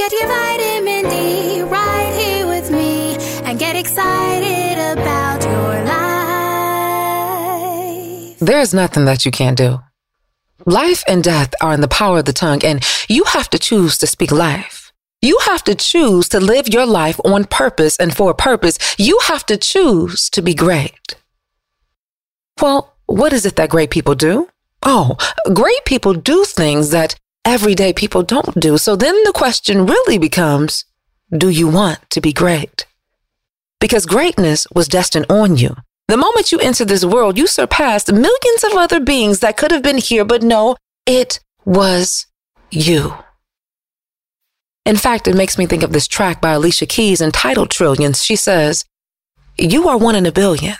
Get your vitamin D right here with me and get excited about your life. There's nothing that you can't do. Life and death are in the power of the tongue, and you have to choose to speak life. You have to choose to live your life on purpose and for a purpose. You have to choose to be great. Well, what is it that great people do? Oh, great people do things that everyday people don't do. So then the question really becomes, do you want to be great? Because greatness was destined on you. The moment you entered this world, you surpassed millions of other beings that could have been here, but no, it was you. In fact, it makes me think of this track by Alicia Keys entitled Trillions. She says, You are one in a billion.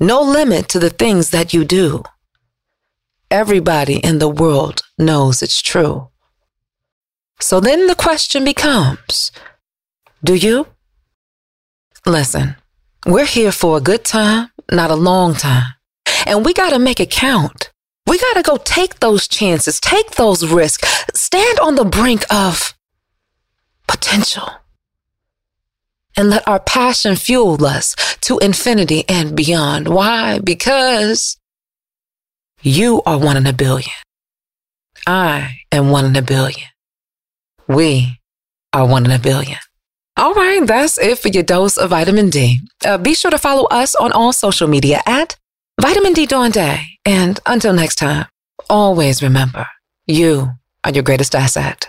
No limit to the things that you do. Everybody in the world knows it's true. So then the question becomes Do you? Listen, we're here for a good time, not a long time. And we got to make it count. We got to go take those chances, take those risks, stand on the brink of potential. And let our passion fuel us to infinity and beyond. Why? Because you are one in a billion. I am one in a billion. We are one in a billion. All right, that's it for your dose of vitamin D. Uh, be sure to follow us on all social media at Vitamin D Dawn Day. And until next time, always remember, you are your greatest asset.